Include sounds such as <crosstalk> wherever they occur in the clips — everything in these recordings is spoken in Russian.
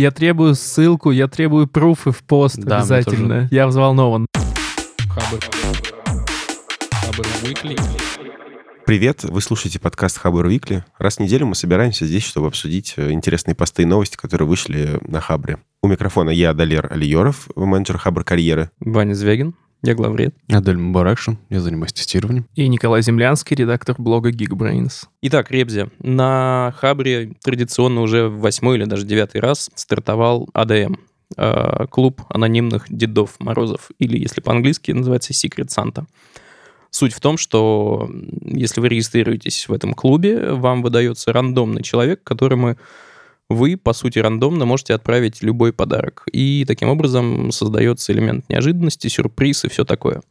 Я требую ссылку, я требую пруфы в пост Да, обязательно. Я взволнован. Привет, вы слушаете подкаст Хабр Викли. Раз в неделю мы собираемся здесь, чтобы обсудить э, интересные посты и новости, которые вышли на Хабре. У микрофона я, Далер Алиеров, менеджер Хабр карьеры. Ваня Звягин, я главред. Адель Мубаракшин, я занимаюсь тестированием. И Николай Землянский, редактор блога Geekbrains. Итак, Ребзи, на Хабре традиционно уже в восьмой или даже девятый раз стартовал АДМ, э, клуб анонимных дедов Морозов, или, если по-английски, называется Secret Santa. Суть в том, что если вы регистрируетесь в этом клубе, вам выдается рандомный человек, которому вы, по сути, рандомно можете отправить любой подарок. И таким образом создается элемент неожиданности, сюрприз и все такое.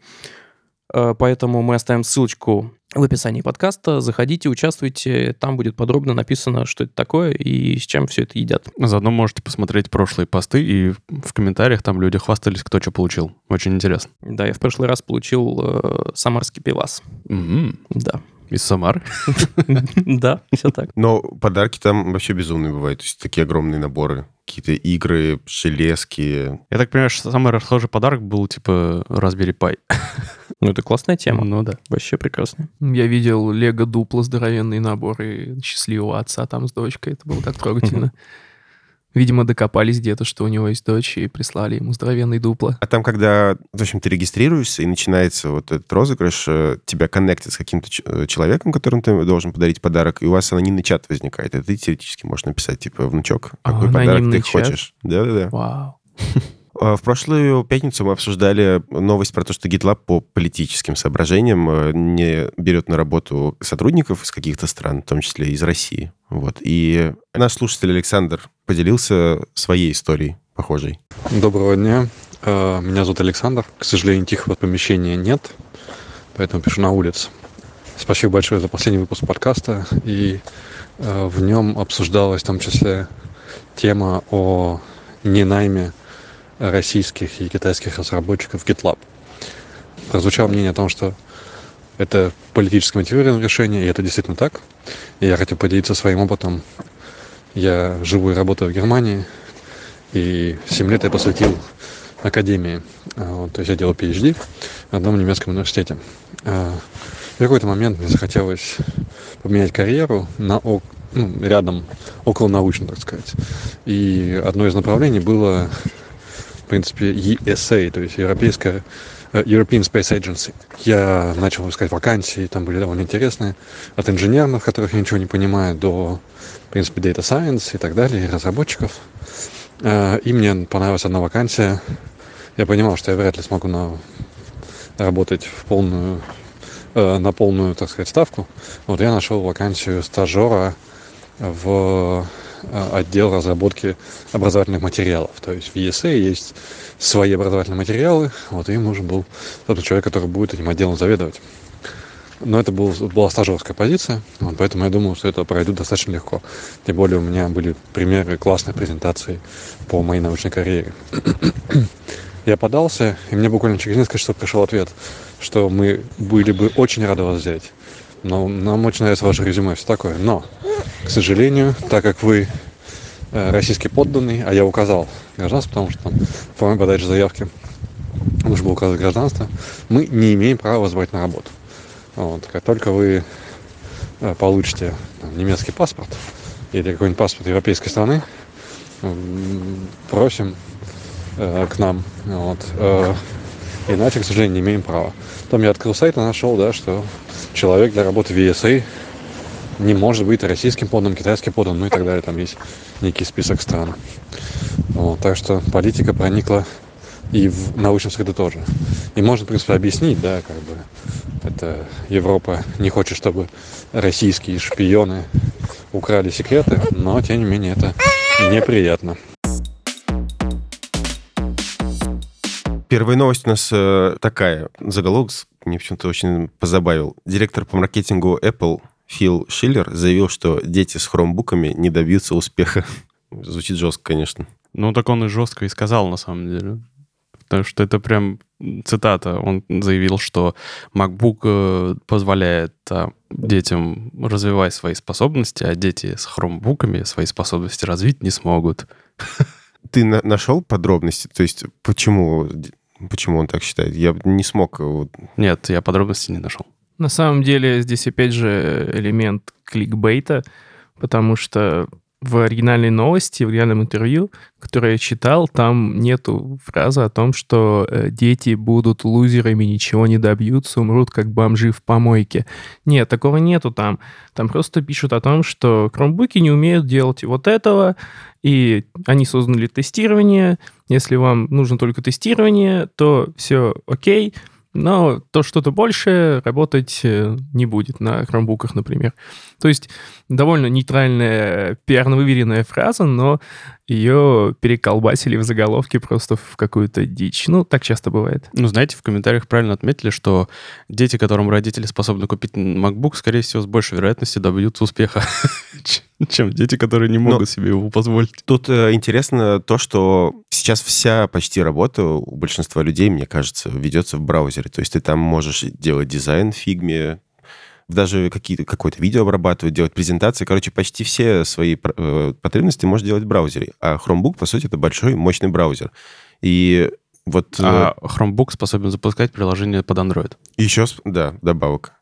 Э, Поэтому мы оставим ссылочку в описании подкаста. Заходите, участвуйте. Там будет подробно написано, что это такое и с чем все это едят. Заодно можете посмотреть прошлые посты, и в комментариях там люди хвастались, кто что получил. Очень интересно. Да, я в прошлый раз получил э, самарский пивас. М, Да. Из Самары. <laughs> Да, все так. Но подарки там вообще безумные бывают. То есть такие огромные наборы. Какие-то игры, железки. Я так понимаю, что самый расхожий подарок был типа Raspberry Pi. Ну, это классная тема. Ну да. Вообще прекрасно. Я видел Лего Дупло, здоровенный набор и счастливого отца там с дочкой. Это было так трогательно. <laughs> Видимо, докопались где-то, что у него есть дочь, и прислали ему здоровенный дупло. А там, когда, в общем, ты регистрируешься, и начинается вот этот розыгрыш, э, тебя коннектят с каким-то э, человеком, которому ты должен подарить подарок, и у вас анонимный чат возникает. И ты теоретически можешь написать, типа, внучок, А, какой подарок ты чат? хочешь. Да-да-да. Вау. А, В прошлую пятницу мы обсуждали новость про то, что GitLab по политическим соображениям э, не берет на работу сотрудников из каких-то стран, в том числе из России. Вот. И наш слушатель Александр поделился своей историей похожей. Доброго дня. Э, Меня зовут Александр. К сожалению, тихого помещения нет, поэтому пишу на улице. Спасибо большое за последний выпуск подкаста. И э, в нем обсуждалась в том числе тема о ненайме российских и китайских разработчиков GitLab. Прозвучало мнение о том, что это политически мотивированное решение, и это действительно так. И я хотел поделиться своим опытом. Я живу и работаю в Германии, и 7 лет я посвятил академии. А, Вот, то есть я делал PhD в одном немецком университете. А, В какой-то момент мне захотелось поменять карьеру на ну, рядом, около научно, так сказать. И одно из направлений было, принципе, ESA, то есть Европейская э, European Space Agency. Я начал искать вакансии, там были довольно интересные, от инженеров, которых я ничего не понимаю, до, в принципе, Data Science и так далее, и разработчиков. Э, И мне понравилась одна вакансия. Я понимал, что я вряд ли смогу на... работать в полную, э, на полную, так сказать, ставку. Вот я нашел вакансию стажера в отдел разработки образовательных материалов. То есть в ESA есть свои образовательные материалы, вот и нужен был тот человек, который будет этим отделом заведовать. Но это был, была стажерская позиция, вот, поэтому я думал, что это пройду достаточно легко. Тем более у меня были примеры классной презентации по моей научной карьере. <coughs> Я подался, и мне буквально через несколько часов пришел ответ, что мы были бы очень рады вас взять. Но нам очень нравится ваше резюме, все такое. Но, к сожалению, так как вы э, российский подданный, а я указал гражданство, потому что там в форме подачи заявки нужно было указать гражданство, мы не имеем права вас брать на работу. Вот. Как только вы э, получите там, немецкий паспорт или какой-нибудь паспорт европейской страны, просим э, к нам. Вот. Э, иначе, к сожалению, не имеем права. Потом я открыл сайт и нашел, да, что человек для работы в ESA не может быть российским подданным, китайским подданным, ну и так далее. Там есть некий список стран. Вот, так что политика проникла и в научном среду тоже. И можно, в принципе, объяснить, да, как бы это Европа не хочет, чтобы российские шпионы украли секреты, но, тем не менее, это неприятно. Первая новость у нас э, такая. Заголовок мне почему-то очень позабавил. Директор по маркетингу Apple Фил Шиллер заявил, что дети с хромбуками не добьются успеха. <laughs> Звучит жестко, конечно. Ну, так он и жестко и сказал, на самом деле. Потому что это прям цитата. Он заявил, что MacBook э, позволяет а, детям развивать свои способности, а дети с хромбуками свои способности развить не смогут. <laughs> Ты на- нашел подробности? То есть почему, почему он так считает? Я не смог... вот, Нет, я подробностей не нашел. На самом деле здесь опять же элемент кликбейта, потому что в оригинальной новости, в оригинальном интервью, которое я читал, там нету фразы о том, что э, дети будут лузерами, ничего не добьются, умрут как бомжи в помойке. Нет, такого нету там. Там просто пишут о том, что кромбуки не умеют делать вот этого, и они созданы для тестирования. Если вам нужно только тестирование, то все окей, но то что-то большее работать э, не будет на хромбуках, например. То есть довольно нейтральная, пиарно выверенная фраза, но ее переколбасили в заголовке просто в какую-то дичь. Ну, так часто бывает. Ну, знаете, в комментариях правильно отметили, что дети, которым родители способны купить MacBook, скорее всего, с большей вероятностью добьются успеха, <laughs> чем дети, которые не могут себе его позволить. Тут э, интересно то, что сейчас вся почти работа у большинства людей, мне кажется, ведется в браузере. То есть ты там можешь делать дизайн в фигме, даже какие-то, какое-то видео обрабатывать, делать презентации. Короче, почти все свои э, потребности можешь делать в браузере. А Chromebook, по сути, это большой, мощный браузер. И вот... э, А Chromebook способен запускать приложение под Android. Еще, да, добавок.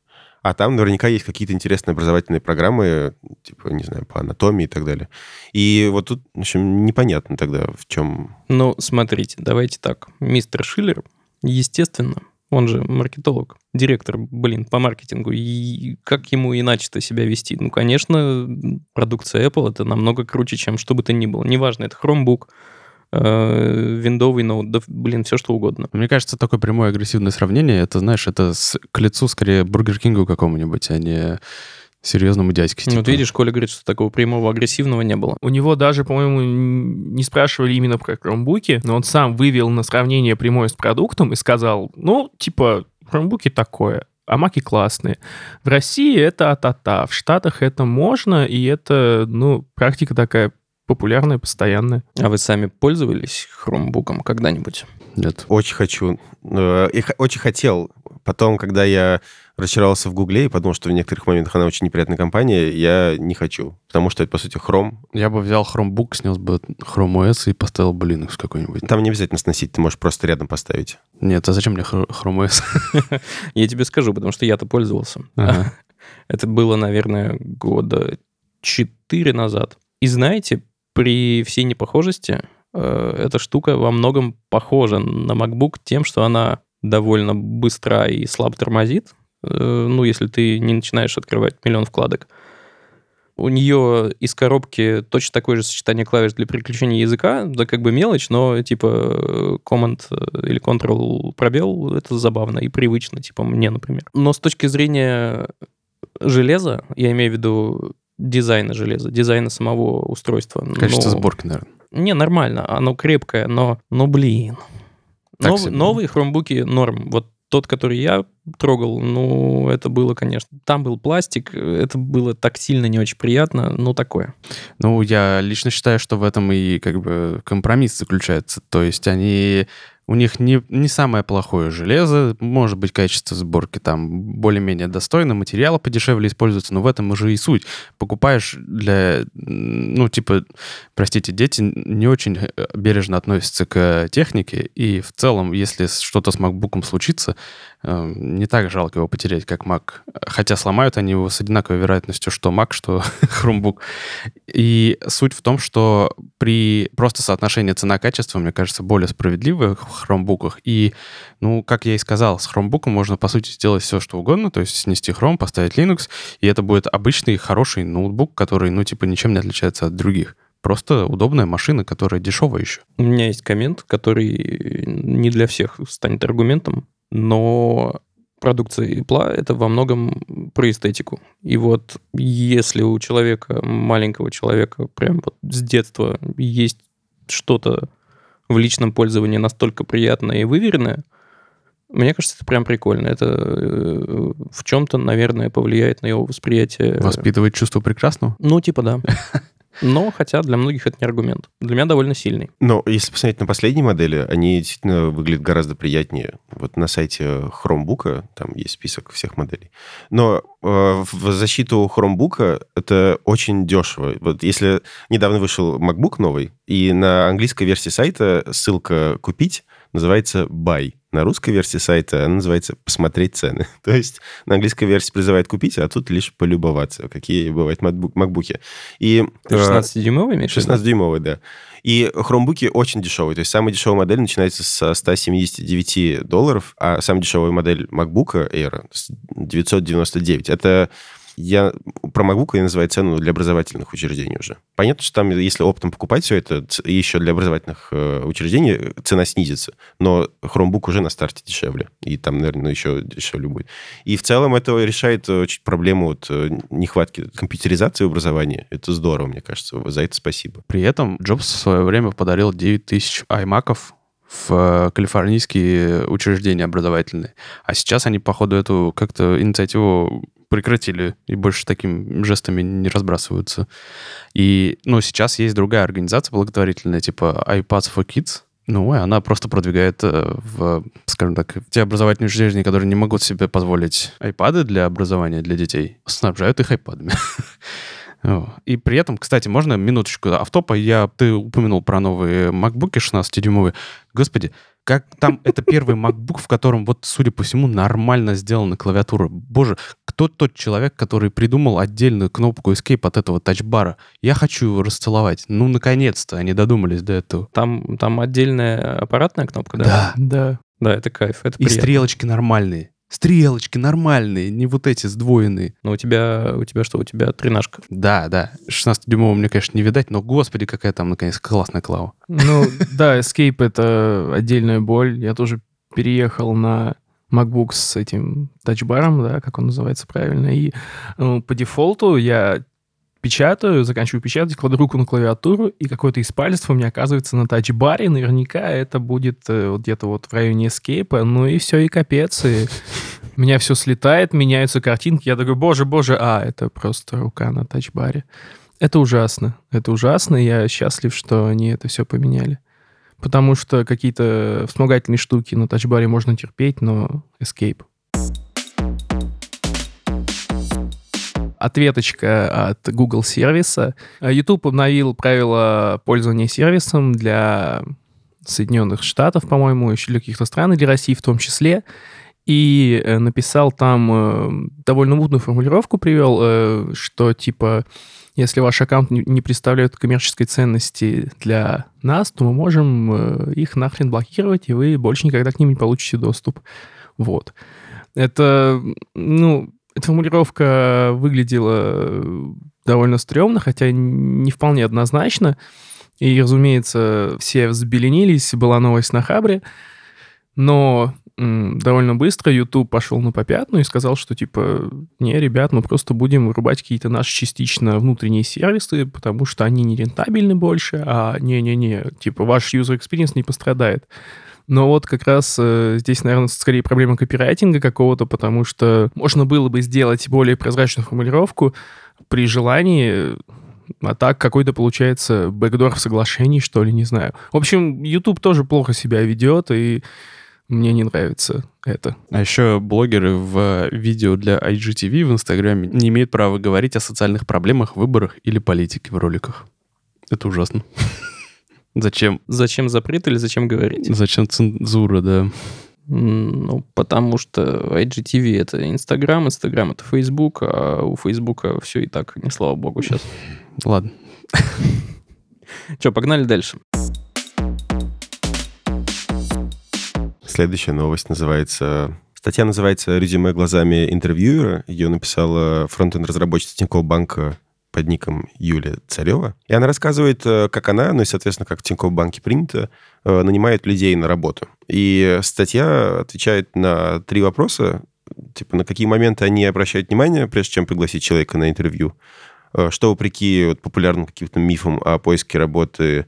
А там наверняка есть какие-то интересные образовательные программы, типа, не знаю, по анатомии и так далее. И вот тут, в общем, непонятно тогда, в чем... Ну, смотрите, давайте так. Мистер Шиллер, естественно, он же маркетолог, директор, блин, по маркетингу. И как ему иначе-то себя вести? Ну, конечно, продукция Apple это намного круче, чем что бы то ни было. Неважно, это Chromebook, э, виндовый ноут, да, блин, все что угодно. Мне кажется, такое прямое агрессивное сравнение, это, знаешь, это с- к лицу скорее Бургер Кингу какому-нибудь, а не серьезному дядьке. Ну, типа. Вот видишь, Коля говорит, что такого прямого агрессивного не было. У него даже, по-моему, не спрашивали именно про хромбуки, но он сам вывел на сравнение прямое с продуктом и сказал, ну, типа, хромбуки такое, а маки классные. В России это а-та-та, в Штатах это можно, и это, ну, практика такая популярная, постоянная. А вы сами пользовались хромбуком когда-нибудь? Нет. Очень хочу. э, и очень хотел. Потом, когда я разочаровался в Гугле и подумал, что в некоторых моментах она очень неприятная компания, я не хочу. Потому что это, по сути, Chrome. Я бы взял Chromebook, снес бы Chrome OS и поставил бы Linux какой-нибудь. Там не обязательно сносить, ты можешь просто рядом поставить. Нет, а зачем мне Chr- Chrome OS? <laughs> Я тебе скажу, потому что я-то пользовался. <laughs> Это было, наверное, года 4 назад. И знаете, при всей непохожести, э, эта штука во многом похожа на MacBook тем, что она довольно быстра и слабо тормозит. Э, Ну, если ты не начинаешь открывать миллион вкладок. У нее из коробки точно такое же сочетание клавиш для переключения языка. Да как бы мелочь, но типа Command э, или Ctrl пробел, это забавно и привычно, типа мне, например. Но с точки зрения железа, я имею в виду дизайна железа, дизайна самого устройства. Качество ну, сборки, наверное. Не, нормально, оно крепкое, но, но блин. Так Нов- себе. новые хромбуки норм. Вот тот, который я трогал, ну, это было, конечно... Там был пластик, это было так сильно не очень приятно, ну, такое. Ну, я лично считаю, что в этом и как бы компромисс заключается. То есть они... У них не, не самое плохое железо, может быть, качество сборки там более-менее достойно, материалы подешевле используются, но в этом уже и суть. Покупаешь для, ну, типа, простите, дети не очень э, бережно относятся к технике, и в целом, если что-то с MacBook случится, не так жалко его потерять, как Mac. Хотя сломают они его с одинаковой вероятностью, что Mac, что <laughs> Chromebook. И суть в том, что при просто соотношении цена-качество, мне кажется, более справедливое в хромбуках. И, ну, как я и сказал, с хромбуком можно, по сути, сделать все, что угодно, то есть снести хром, поставить Linux, и это будет обычный хороший ноутбук, который, ну, типа, ничем не отличается от других. Просто удобная машина, которая дешевая еще. У меня есть коммент, который не для всех станет аргументом, но продукция Apple это во многом про эстетику. И вот если у человека, маленького человека, прям вот с детства есть что-то в личном пользовании настолько приятное и выверенное, мне кажется, это прям прикольно. Это э, в чем-то, наверное, повлияет на его восприятие. Воспитывает чувство прекрасного. Ну, типа да. <laughs> Но, хотя для многих это не аргумент. Для меня довольно сильный. Но если посмотреть на последние модели, они действительно выглядят гораздо приятнее. Вот на сайте Chromebook там есть список всех моделей. Но э, в защиту Chromebook это очень дешево. Вот если недавно вышел MacBook новый, и на английской версии сайта ссылка «Купить» называется «Buy». На русской версии сайта она называется «Посмотреть цены». <laughs> То есть на английской версии призывает купить, а тут лишь полюбоваться, какие бывают макбук, макбуки. И, Ты 16-дюймовый имеешь? 16-дюймовый, да. И хромбуки очень дешевые. То есть самая дешевая модель начинается со 179 долларов, а самая дешевая модель MacBook Air 999. Это я про MacBook я называю цену для образовательных учреждений уже. Понятно, что там, если оптом покупать все это, еще для образовательных э, учреждений цена снизится. Но Chromebook уже на старте дешевле. И там, наверное, еще дешевле будет. И в целом это решает очень проблему вот, э, нехватки компьютеризации образования. Это здорово, мне кажется. За это спасибо. При этом Джобс в свое время подарил 9 тысяч аймаков в калифорнийские учреждения образовательные. А сейчас они, походу, эту как-то инициативу прекратили и больше такими жестами не разбрасываются. И, ну, сейчас есть другая организация благотворительная, типа iPads for Kids, ну, и она просто продвигает э, в, скажем так, те образовательные учреждения, которые не могут себе позволить iPad для образования для детей, снабжают их iPad'ами. <laughs> И при этом, кстати, можно минуточку автопа? Я, ты упомянул про новые MacBook 16-дюймовые. Господи, как там <laughs> это первый MacBook, в котором, вот, судя по всему, нормально сделана клавиатура. Боже, кто тот человек, который придумал отдельную кнопку Escape от этого тачбара? Я хочу его расцеловать. Ну, наконец-то они додумались до этого. Там, там отдельная аппаратная кнопка, да? Да. Да. Да, это кайф, это И приятно. стрелочки нормальные. Стрелочки нормальные, не вот эти сдвоенные. Но у тебя, у тебя что, у тебя тринашка? Да, да. 16-дюймового мне, конечно, не видать, но, господи, какая там, наконец, классная клава. Ну, <laughs> да, Escape — это отдельная боль. Я тоже переехал на MacBook с этим тачбаром, да, как он называется правильно, и ну, по дефолту я печатаю, заканчиваю печатать, кладу руку на клавиатуру, и какой-то из пальцев у меня оказывается на тачбаре. Наверняка это будет э, вот где-то вот в районе эскейпа. Ну и все, и капец. И у меня все слетает, меняются картинки. Я такой, боже, боже, а, это просто рука на тачбаре. Это ужасно. Это ужасно. Я счастлив, что они это все поменяли. Потому что какие-то вспомогательные штуки на тачбаре можно терпеть, но escape. Ответочка от Google сервиса. YouTube обновил правила пользования сервисом для Соединенных Штатов, по-моему, еще для каких-то стран, и для России в том числе. И э, написал там э, довольно мутную формулировку, привел, э, что типа если ваш аккаунт не- представляет коммерческой ценности для нас, то мы можем э, их нахрен блокировать, и вы больше никогда к ним не получите доступ. Вот. Это, ну, эта формулировка выглядела э, довольно стрёмно, хотя не вполне однозначно. И, разумеется, все взбеленились, была новость на Хабре, но довольно быстро YouTube пошел на попятную и сказал, что типа, не, ребят, мы просто будем вырубать какие-то наши частично внутренние сервисы, потому что они не рентабельны больше, а не-не-не, типа ваш user experience не пострадает. Но вот как раз э, здесь, наверное, скорее проблема копирайтинга какого-то, потому что можно было бы сделать более прозрачную формулировку при желании, а так какой-то получается бэкдор в соглашении, что ли, не знаю. В общем, YouTube тоже плохо себя ведет, и мне не нравится это. А еще блогеры в видео для IGTV в Инстаграме не имеют права говорить о социальных проблемах, выборах или политике в роликах. Это ужасно. Зачем? Зачем запрет или зачем говорить? Зачем цензура, да? Ну, потому что IGTV — это Инстаграм, Инстаграм — это Фейсбук, а у Фейсбука все и так, не слава богу, сейчас. <laughs> Ладно. <laughs> Че, погнали дальше. Следующая новость называется... Статья называется «Резюме глазами интервьюера». Ее написала фронтенд-разработчица Тинькофф банка под ником Юлия Царева. И она рассказывает, э, как она, ну и, соответственно, как в Тинькофф банке принято, э, нанимает людей на работу. И статья отвечает на три вопроса, типа, на какие моменты они обращают внимание, прежде чем пригласить человека на интервью, Э, что, вопреки вот, популярным каким-то мифам о поиске работы,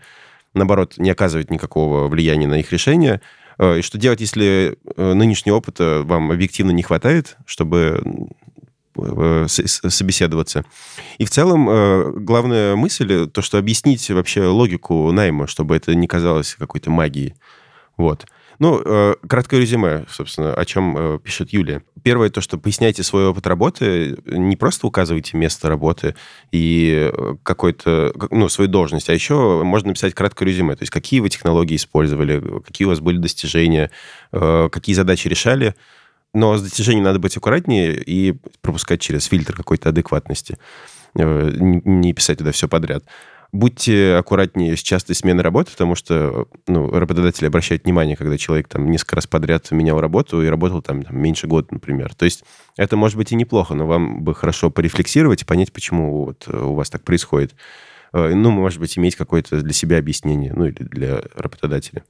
наоборот, не оказывает никакого влияния на их решение, и что делать, если нынешнего опыта вам объективно не хватает, чтобы собеседоваться. И в целом э, главная мысль, то, что объяснить вообще логику найма, чтобы это не казалось какой-то магией. Вот. Ну, э, краткое резюме, собственно, о чем э, пишет Юлия. Первое, то, что поясняйте свой опыт работы, не просто указывайте место работы и э, какой-то, как- ну, свою должность, а еще можно написать краткое резюме, то есть какие вы технологии использовали, какие у вас были достижения, э, какие задачи решали, но с достижением надо быть аккуратнее и пропускать через фильтр какой-то адекватности, Э, не писать туда все подряд. Будьте аккуратнее с частой сменой работы, потому что ну, работодатели обращают внимание, когда человек там несколько раз подряд менял работу и работал там, там меньше года, например. То есть это может быть и неплохо, но вам бы хорошо порефлексировать и понять, почему вот э, у вас так происходит. Э, Ну, может быть, иметь какое-то для себя объяснение, ну, или для работодателя.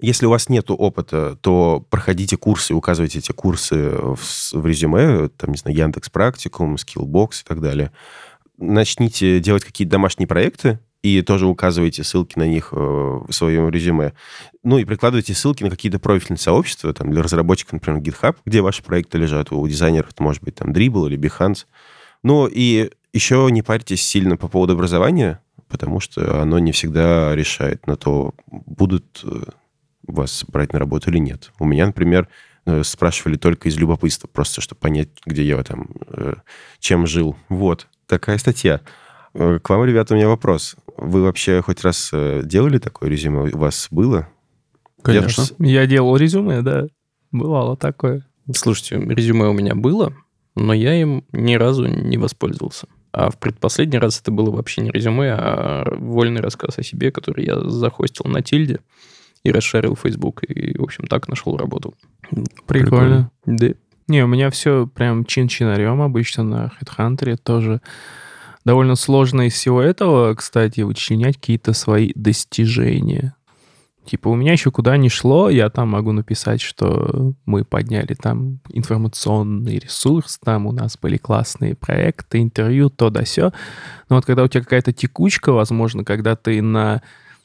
Если у вас нет опыта, то проходите курсы, указывайте эти курсы в, в резюме, там, не знаю, Яндекс Практикум, Skillbox и так далее. Начните делать какие-то домашние проекты и тоже указывайте ссылки на них э, в своем резюме. Ну и прикладывайте ссылки на какие-то профильные сообщества, там, для разработчиков, например, GitHub, где ваши проекты лежат, у дизайнеров это может быть там Dribble или Behance. Ну и еще не парьтесь сильно по поводу образования, потому что оно не всегда решает на то, будут э, вас брать на работу или нет. У меня, например, э, спрашивали только из любопытства, просто чтобы понять, где я там, э, чем жил. Вот, такая статья. Э, К вам, ребята, у меня вопрос. Вы вообще хоть раз делали такое резюме? У вас было? Конечно. Я делал резюме, да. Бывало такое. Слушайте, резюме у меня было, но я им ни разу не воспользовался. А в предпоследний раз это было вообще не резюме, а вольный рассказ о себе, который я захостил на тильде и расшарил в Facebook. И, в общем, так нашел работу. Прикольно. Да. Не, у меня все прям чин-чинарем обычно на HeadHunter тоже. Довольно сложно из всего этого, кстати, вычленять какие-то свои достижения. Типа у меня еще куда ни шло, я там могу написать, что мы подняли там информационный ресурс, там у нас были классные проекты, интервью, то да сё. Но вот когда у тебя какая-то текучка, возможно, когда ты на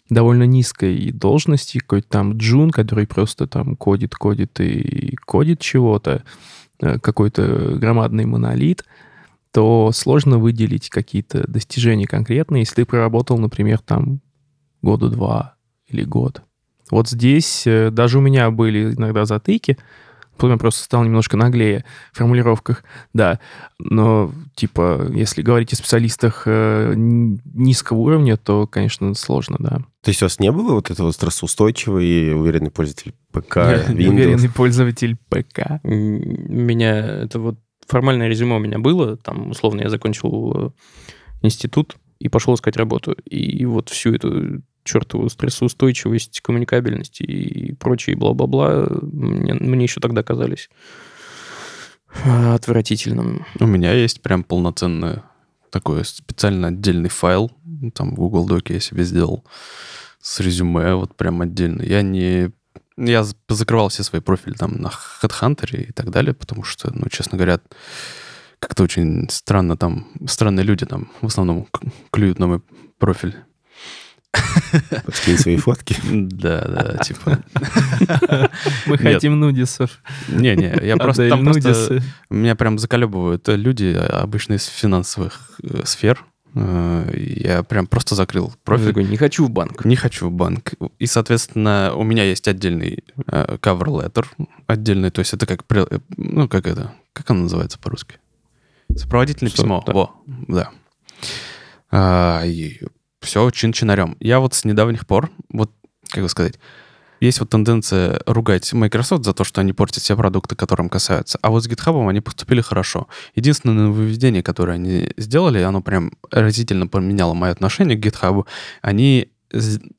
довольно низкой должности, какой-то там джун, который просто там кодит, кодит и кодит чего-то, э, какой-то громадный монолит, то сложно выделить какие-то достижения конкретные, если ты проработал, например, там года два или год. Вот здесь э, даже у меня были иногда затыки, потом я просто стал немножко наглее в формулировках, да. Но, типа, если говорить о специалистах э, низкого уровня, то, конечно, сложно, да. То есть у вас не было вот этого стрессоустойчивый и уверенный пользователь ПК, Windows? уверенный пользователь ПК. Меня это вот формальное резюме у меня было, там условно я закончил э, институт и пошел искать работу. И вот всю эту чертову стрессоустойчивость, коммуникабельность и прочие бла-бла-бла мне, мне еще тогда казались э, отвратительным. У меня есть прям полноценный такой специально отдельный файл, там в Google Доке я себе сделал с резюме, вот прям отдельно. Я не... Я закрывал все свои профили там на HeadHunter и так далее, потому что, ну, честно говоря, как-то очень странно там, странные люди там в основном клюют на мой профиль. <laughs> Скинь свои фотки. Да, да, <laughs> типа... <laughs> Мы хотим нудисов. Не-не, я просто... Там просто. Меня прям заколебывают люди, обычно из финансовых э, сфер. Э, Я прям просто закрыл Я профиль. такой, не хочу в банк. Не хочу в банк. И, соответственно, у меня есть отдельный э, cover letter, отдельный, то есть это как, ну, как это, как оно называется по-русски? Сопроводительное Что, письмо. да. Во, да. А, и все чин-чинарем. Я вот с недавних пор, вот, как бы сказать, есть вот тенденция ругать Microsoft за то, что они портят все продукты, которым касаются. А вот с GitHub они поступили хорошо. Единственное нововведение, которое они сделали, оно прям разительно поменяло мое отношение к GitHub. Они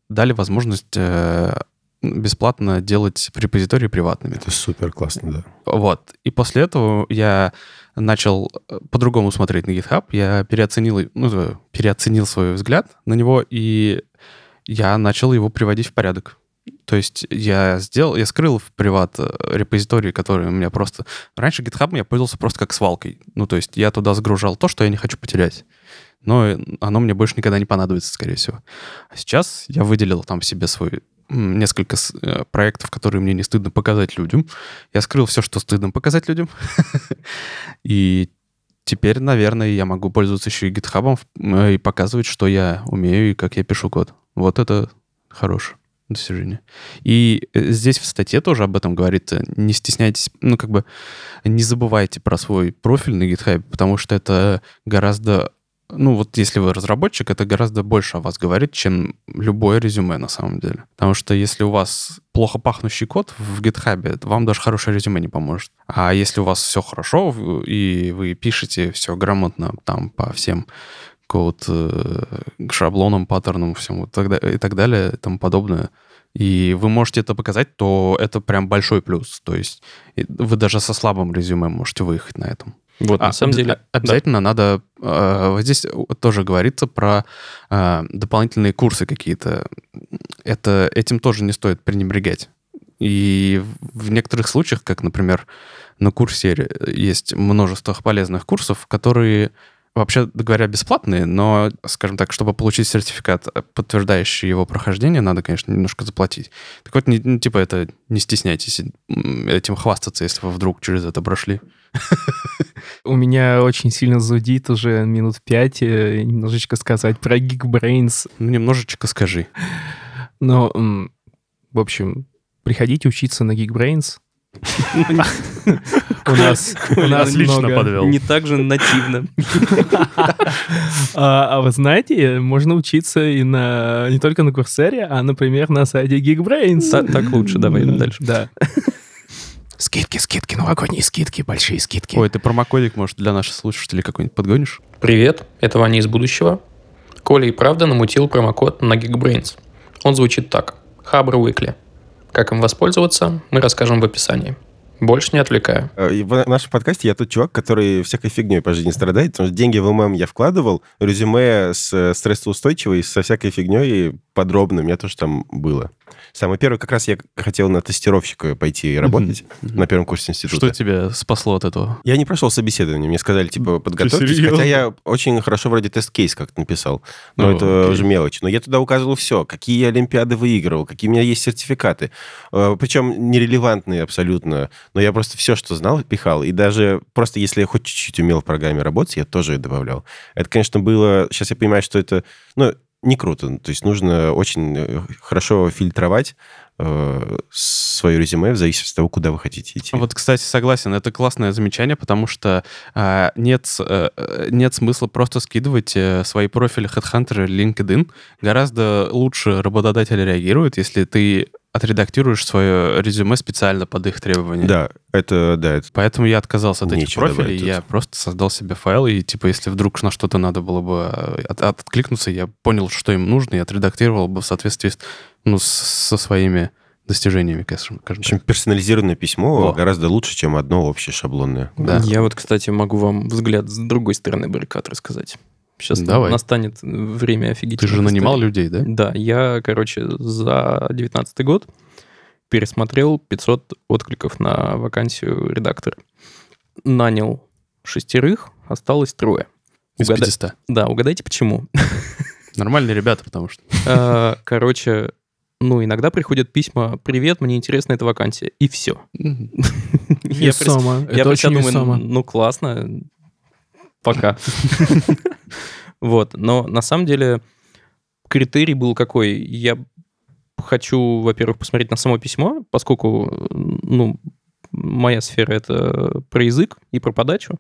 дали возможность э, бесплатно делать репозитории приватными. Это супер классно, да. Вот. И после этого я начал э, по-другому смотреть на GitHub. Я переоценил, ну, переоценил свой взгляд на него, и я начал его приводить в порядок. То есть я сделал, я скрыл в приват э, репозитории, которые у меня просто... Раньше GitHub я пользовался просто как свалкой. Ну, то есть я туда загружал то, что я не хочу потерять. Но э, оно мне больше никогда не понадобится, скорее всего. А сейчас я выделил там себе свой несколько э, проектов, которые мне не стыдно показать людям. Я скрыл все, что стыдно показать людям. <laughs> И теперь, наверное, я могу пользоваться еще и GitHub и показывать, что я умею и как я пишу код. Вот это хорошее достижение. И э, здесь в статье тоже об этом говорится. Не стесняйтесь, ну, как бы не забывайте про свой профиль на GitHub, потому что это гораздо ну вот если вы разработчик, это гораздо больше о вас говорит, чем любое резюме на самом деле. Потому что если у вас плохо пахнущий код в GitHub, вам даже хорошее резюме не поможет. А если у вас все хорошо, и вы пишете все грамотно там по всем код э, шаблонам, паттернам, всему и так далее и тому подобное, и вы можете это показать, то это прям большой плюс. То есть вы даже со слабым резюме можете выехать на этом. Вот, а, на самом деле... Обязательно да. надо... Э, вот здесь тоже говорится про э, дополнительные курсы какие-то. Это, этим тоже не стоит пренебрегать. И в некоторых случаях, как, например, на курсе есть множество полезных курсов, которые вообще говоря, бесплатные, но, скажем так, чтобы получить сертификат, э, подтверждающий его прохождение, надо, конечно, немножко заплатить. Так вот, не, ну, типа это, не стесняйтесь этим хвастаться, если вы вдруг через это прошли. <laughs> У меня очень сильно зудит уже минут пять э, немножечко сказать про Geekbrains. Ну, немножечко скажи. Но, в общем, приходите учиться на Geekbrains. У нас, у нас лично подвел. Не так же нативно. А, а вы знаете, можно учиться и на не только на Курсере, а, например, на сайте Geekbrains. Так лучше, давай дальше. Да. Скидки, скидки, новогодние скидки, большие скидки. Ой, ты промокодик, может, для наших слушателей какой-нибудь подгонишь? Привет, это Ваня из будущего. Коля и правда намутил промокод на Geekbrains. Он звучит так. Хабр Weekly. Как им воспользоваться, мы расскажем в описании. Больше не отвлекаю. Э, в нашем подкасте я тот чувак, который всякой фигней по жизни страдает, потому что деньги в ММ я вкладывал, резюме с э, стрессоустойчивой, со всякой фигней подробным, у меня тоже там было. Самый первый, как раз я хотел на тестировщика пойти работать mm-hmm. на первом курсе института. Что тебя спасло от этого? Я не прошел собеседование. Мне сказали, типа, подготовьтесь. Хотя я очень хорошо вроде тест-кейс как-то написал. Но oh, это okay. уже мелочь. Но я туда указывал все. Какие я олимпиады выигрывал, какие у меня есть сертификаты. Э, Причем нерелевантные абсолютно. Но я просто все, что знал, пихал. И даже просто если я хоть чуть-чуть умел в программе работать, я тоже добавлял. Это, конечно, было... Сейчас я понимаю, что это... Ну, не круто. То есть нужно очень э, хорошо фильтровать э, свое резюме в зависимости от того, куда вы хотите идти. Вот, кстати, согласен, это классное замечание, потому что э, нет, э, нет смысла просто скидывать э, свои профили HeadHunter или LinkedIn. Гораздо лучше работодатель реагирует, если ты отредактируешь свое резюме специально под их требования. Да, это, да. Это Поэтому я отказался от этих профилей, я просто создал себе файл, и, типа, если вдруг на что-то надо было бы э, от, откликнуться, я понял, что им нужно, и отредактировал бы в соответствии с, ну, со своими достижениями, скажем В общем, персонализированное письмо О. гораздо лучше, чем одно общее шаблонное. Да. Я вот, кстати, могу вам взгляд с другой стороны баррикад рассказать. Сейчас Давай. настанет время офигительных Ты же нанимал людей, да? Да, я, короче, за 19 год пересмотрел 500 откликов на вакансию редактора. Нанял шестерых, осталось трое. Из Угада... 500? Да, угадайте, почему. <laughs> Нормальные ребята, потому что... А, короче, ну, иногда приходят письма, привет, мне интересна эта вакансия, и все. <laughs> Я очень думаю, ну, классно, пока. <laughs> Вот, но на самом деле критерий был какой? Я хочу, во-первых, посмотреть на само письмо, поскольку, ну, моя сфера — это про язык и про подачу,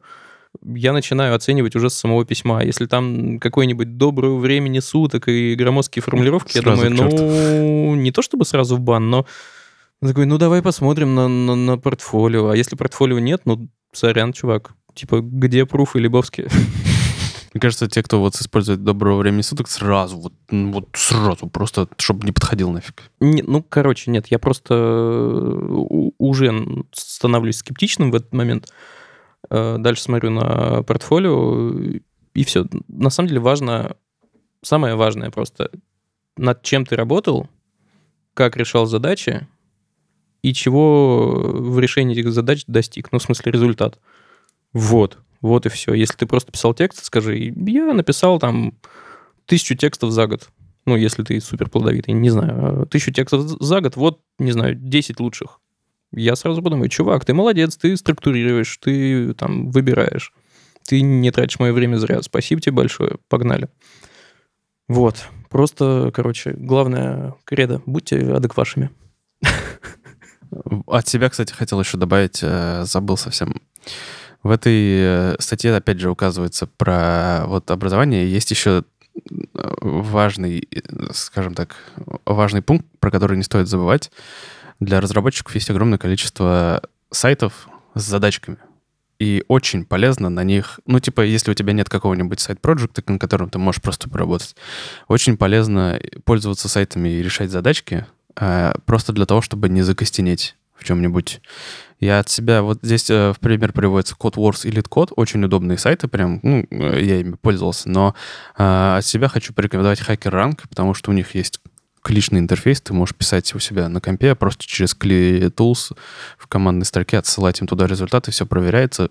я начинаю оценивать уже с самого письма. Если там какое-нибудь доброе времени суток и громоздкие формулировки, сразу я думаю, ну, не то чтобы сразу в бан, но такой, ну, давай посмотрим на, на, на портфолио. А если портфолио нет, ну, сорян, чувак. Типа, где пруфы Лебовские? Мне кажется, те, кто вот использует доброго времени суток, сразу, вот, вот сразу, просто, чтобы не подходил нафиг. Не, ну, короче, нет, я просто э, уже становлюсь скептичным в этот момент. Э, дальше смотрю на портфолио, и все. На самом деле важно, самое важное просто, над чем ты работал, как решал задачи, и чего в решении этих задач достиг. Ну, в смысле, результат. Вот. Вот и все. Если ты просто писал текст, скажи, я написал там тысячу текстов за год. Ну, если ты супер плодовитый, не знаю. Тысячу текстов за год, вот, не знаю, 10 лучших. Я сразу подумаю, чувак, ты молодец, ты структурируешь, ты там выбираешь. Ты не тратишь мое время зря. Спасибо тебе большое. Погнали. Вот. Просто, короче, главное, кредо, будьте адеквашами. От себя, кстати, хотел еще добавить, э, забыл совсем. В этой э, статье, опять же, указывается про вот образование. Есть еще э, важный, скажем так, важный пункт, про который не стоит забывать. Для разработчиков есть огромное количество сайтов с задачками. И очень полезно на них, ну, типа, если у тебя нет какого-нибудь сайт-проекта, на котором ты можешь просто поработать, очень полезно пользоваться сайтами и решать задачки, э, просто для того, чтобы не закостенеть в чем-нибудь. Я от себя, вот здесь э, в пример приводится Code Wars и LeetCode, очень удобные сайты, прям, ну, э, я ими пользовался, но э, от себя хочу порекомендовать HackerRank, потому что у них есть кличный интерфейс, ты можешь писать у себя на компе, просто через Cli Tools в командной строке отсылать им туда результаты, все проверяется.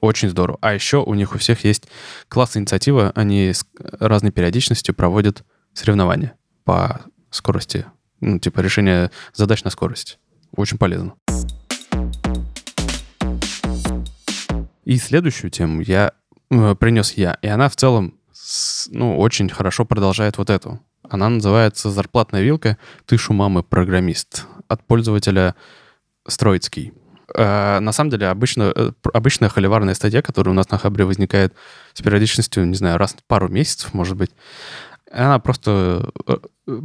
Очень здорово. А еще у них у всех есть классная инициатива, они с разной периодичностью проводят соревнования по скорости, ну, типа решения задач на скорость. Очень полезно. И следующую тему я э, принес я, и она в целом с, ну, очень хорошо продолжает вот эту. Она называется «Зарплатная вилка. Ты шумамы программист» от пользователя Строицкий. Э, на самом деле, обычно, э, обычная холиварная статья, которая у нас на Хабре возникает с периодичностью, не знаю, раз в пару месяцев, может быть, она просто, э,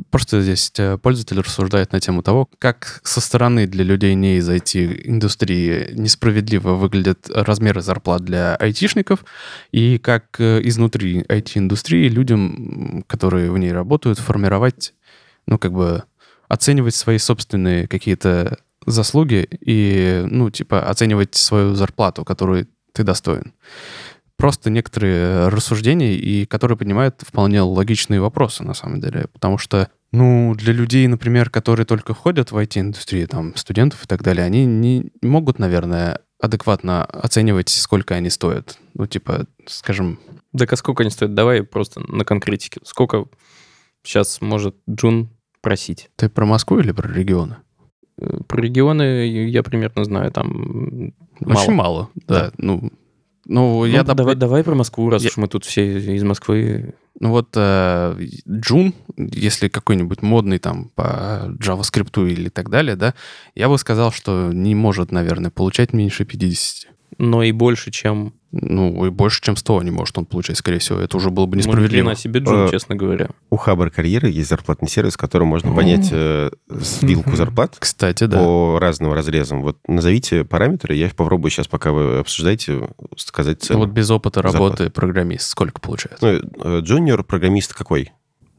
просто здесь э, пользователь рассуждает на тему того, как со стороны для людей не из IT-индустрии несправедливо выглядят размеры зарплат для айтишников, и как э, изнутри IT-индустрии людям, которые в ней работают, формировать, ну, как бы оценивать свои собственные какие-то заслуги и, ну, типа, оценивать свою зарплату, которую ты достоин просто некоторые рассуждения, и которые поднимают вполне логичные вопросы, на самом деле. Потому что, ну, для людей, например, которые только ходят в IT-индустрию, там, студентов и так далее, они не могут, наверное, адекватно оценивать, сколько они стоят. Ну, типа, скажем... Так а сколько они стоят? Давай просто на конкретике. Сколько сейчас может Джун просить? Ты про Москву или про регионы? Э, про регионы я примерно знаю, там Очень мало, да. да. Ну, ну, ну я доп... давай, давай про Москву, раз я... уж мы тут все из Москвы. Ну вот э, Джун, если какой-нибудь модный там по JavaScript или так далее, да, я бы сказал, что не может, наверное, получать меньше 50. Но и больше, чем ну, и больше, чем 100 не может он получать, скорее всего. Это уже было бы несправедливо. на себе джун, э, честно говоря. У Хабр Карьеры есть зарплатный сервис, в котором можно понять э, вилку зарплат. Кстати, да. По разным разрезам. Вот назовите параметры, я их попробую сейчас, пока вы обсуждаете, сказать цену. Вот без опыта работы программист сколько получается? Ну, э, джуниор программист какой?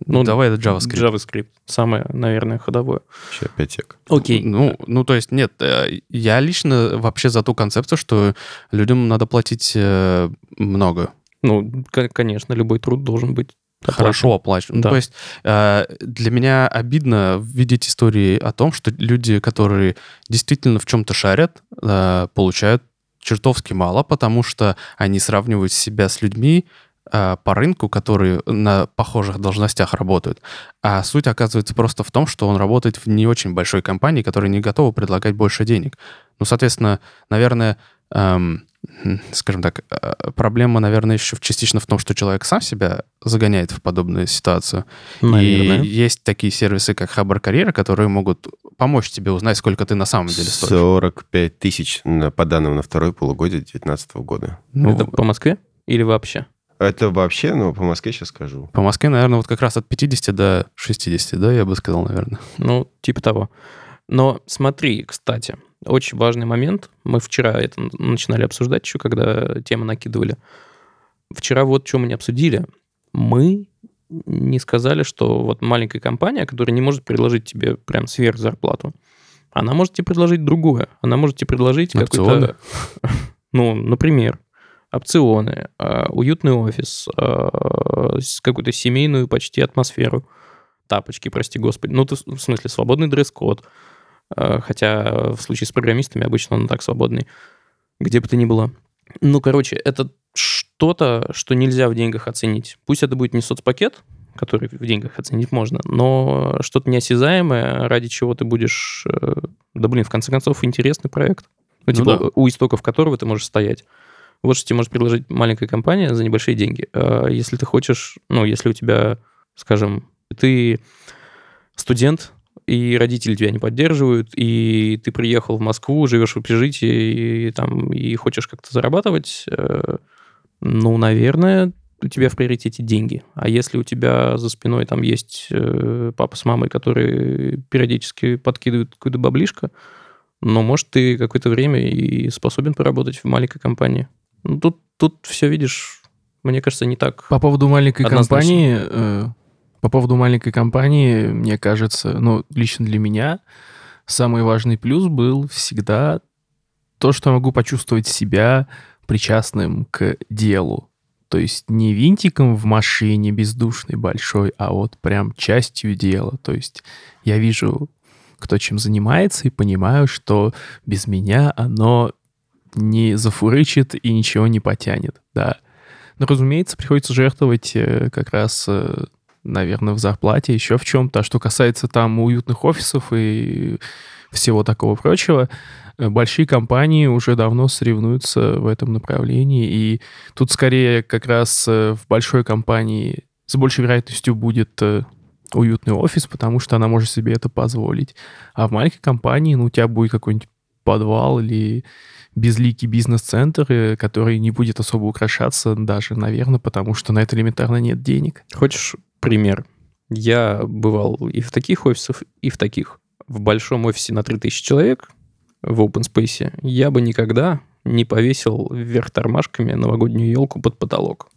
Ну, давай это JavaScript. JavaScript. Самое, наверное, ходовое. Сейчас 5 сек. Окей. Ну, ну, то есть, нет, э, я лично вообще за ту концепцию, что людям надо платить э, много. Ну, конечно, любой труд должен быть хорошо оплачиваем. Да. Ну, то есть э, для меня обидно видеть истории о том, что люди, которые действительно в чем-то шарят, э, получают чертовски мало, потому что они сравнивают себя с людьми, по рынку, которые на похожих должностях работают. А суть оказывается просто в том, что он работает в не очень большой компании, которая не готова предлагать больше денег. Ну, соответственно, наверное, эм, <laughs> скажем так, э, проблема, наверное, еще частично в том, что человек сам себя загоняет в подобную ситуацию. Наверное. И есть такие сервисы, как Хабар Карьера, которые могут помочь тебе узнать, сколько ты на самом деле стоишь. 45 тысяч по данным на второй полугодие 2019 года. Ну, Это по Москве или вообще? Это вообще, ну, по Москве сейчас скажу. По Москве, наверное, вот как раз от 50 до 60, да, я бы сказал, наверное. Ну, типа того. Но смотри, кстати, очень важный момент. Мы вчера это начинали обсуждать еще, когда тему накидывали. Вчера вот что мы не обсудили. Мы не сказали, что вот маленькая компания, которая не может предложить тебе прям сверх зарплату, она может тебе предложить другое. Она может тебе предложить какой-то... Ну, например опционы, а, уютный офис, а, какую-то семейную почти атмосферу, тапочки, прости господи, ну, в смысле, свободный дресс-код, а, хотя в случае с программистами обычно он так свободный, где бы то ни было. Ну, короче, это что-то, что нельзя в деньгах оценить. Пусть это будет не соцпакет, который в деньгах оценить можно, но что-то неосязаемое, ради чего ты будешь... Э, да, блин, в конце концов, интересный проект. Ну, ну типа, да. у истоков которого ты можешь стоять. Вот что тебе может предложить маленькая компания за небольшие деньги. А Если ты хочешь, ну, если у тебя, скажем, ты студент, и родители тебя не поддерживают, и ты приехал в Москву, живешь в общежитии, и, там, и хочешь как-то зарабатывать, э, ну, наверное, у тебя в приоритете деньги. А если у тебя за спиной там есть э, папа с мамой, которые периодически подкидывают какую-то баблишко, ну, может, ты какое-то время и способен поработать в маленькой компании. Ну, тут, тут все, видишь, мне кажется, не так. По поводу маленькой Однозначно. компании, э, по поводу маленькой компании, мне кажется, ну, лично для меня самый важный плюс был всегда то, что я могу почувствовать себя причастным к делу. То есть не винтиком в машине бездушной большой, а вот прям частью дела. То есть я вижу, кто чем занимается, и понимаю, что без меня оно не зафурычит и ничего не потянет, да. Но, разумеется, приходится жертвовать э, как раз, э, наверное, в зарплате, еще в чем-то. А что касается там уютных офисов и всего такого прочего, э, большие компании уже давно соревнуются в этом направлении. И тут скорее как раз в большой компании с большей вероятностью будет уютный офис, потому что она может себе это позволить. А в маленькой компании, ну, у тебя будет какой-нибудь подвал или безликий бизнес-центр, э, который не будет особо украшаться даже, наверное, потому что на это элементарно нет денег. Хочешь пример? Я бывал и в таких офисах, и в таких. В большом офисе на 3000 человек в open space я бы никогда не повесил вверх тормашками новогоднюю елку под потолок.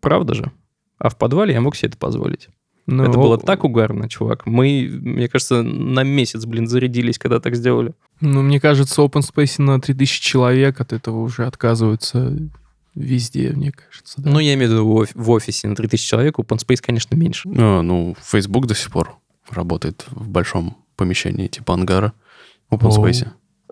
Правда же? А в подвале я мог себе это позволить. Но- Это было так угарно, чувак. Мы, мне кажется, на месяц, блин, зарядились, когда так сделали. Ну, мне кажется, open space на 3000 человек от этого уже отказываются везде, мне кажется. да. Ну, я имею в виду в оф- в офисе на 3000 человек, open space, конечно, меньше. Ну, ну, Facebook до сих пор работает в большом помещении, типа ангара, open О. space.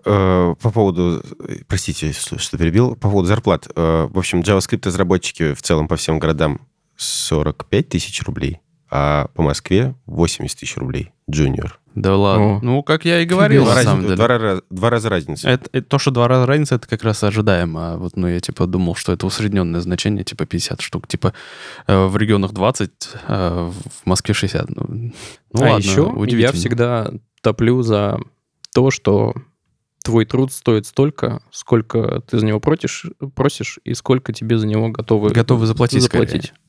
Э, По поводу, э, простите, что перебил, по поводу зарплат. Э, В общем, JavaScript-разработчики в целом по всем городам 45 тысяч рублей, а по Москве 80 тысяч рублей. Junior. Да ладно. О. Ну, как я и говорил, Два на раза- самом деле. два раза- два раза разница. Это, это- то, что два раза разница, это как раз ожидаемо. А вот, ну, я, типа, думал, что это усредненное значение, типа, 50 штук. Типа, э, в регионах 20, а в Москве 60. Ну, ну а ладно, еще я всегда топлю за то, что твой труд стоит столько, сколько ты за него просишь, просишь и сколько тебе за него готовы, Готовы заплатить, заплатить. скорее.